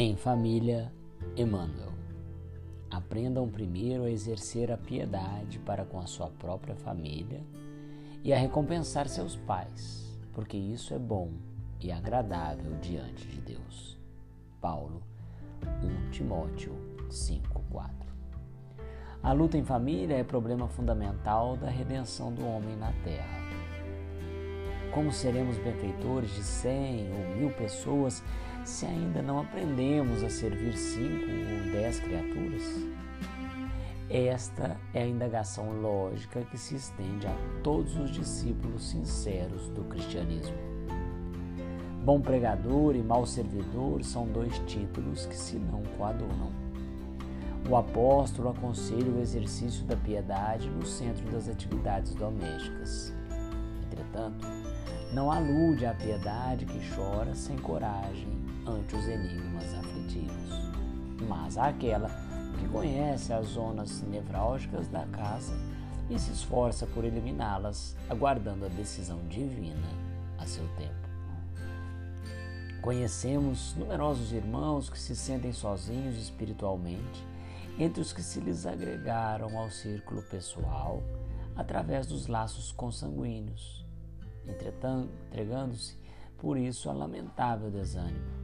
Em família, Emmanuel. Aprendam primeiro a exercer a piedade para com a sua própria família e a recompensar seus pais, porque isso é bom e agradável diante de Deus. Paulo, 1 Timóteo 5:4. A luta em família é problema fundamental da redenção do homem na terra. Como seremos benfeitores de cem ou mil pessoas se ainda não aprendemos a servir cinco ou dez criaturas? Esta é a indagação lógica que se estende a todos os discípulos sinceros do cristianismo. Bom pregador e mau servidor são dois títulos que se não coadunam. O apóstolo aconselha o exercício da piedade no centro das atividades domésticas. Entretanto, não alude à piedade que chora sem coragem ante os enigmas aflitivos, mas àquela que conhece as zonas nevrálgicas da casa e se esforça por eliminá-las, aguardando a decisão divina a seu tempo. Conhecemos numerosos irmãos que se sentem sozinhos espiritualmente, entre os que se lhes agregaram ao círculo pessoal através dos laços consanguíneos, entregando-se por isso a lamentável desânimo.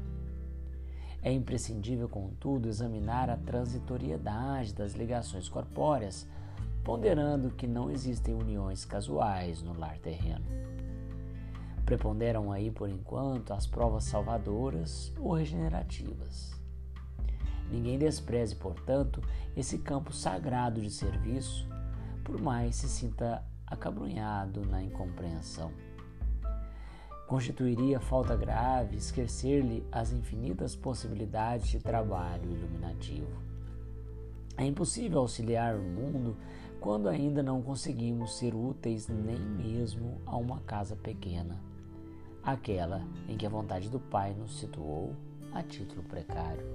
É imprescindível, contudo, examinar a transitoriedade das ligações corpóreas, ponderando que não existem uniões casuais no lar terreno. Preponderam aí, por enquanto, as provas salvadoras ou regenerativas. Ninguém despreze, portanto, esse campo sagrado de serviço, por mais se sinta acabrunhado na incompreensão. Constituiria falta grave esquecer-lhe as infinitas possibilidades de trabalho iluminativo. É impossível auxiliar o mundo quando ainda não conseguimos ser úteis nem mesmo a uma casa pequena, aquela em que a vontade do Pai nos situou a título precário.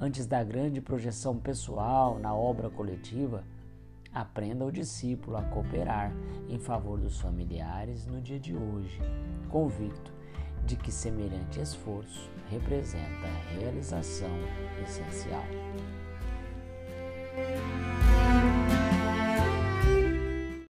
Antes da grande projeção pessoal na obra coletiva, Aprenda o discípulo a cooperar em favor dos familiares no dia de hoje, convicto de que semelhante esforço representa realização essencial.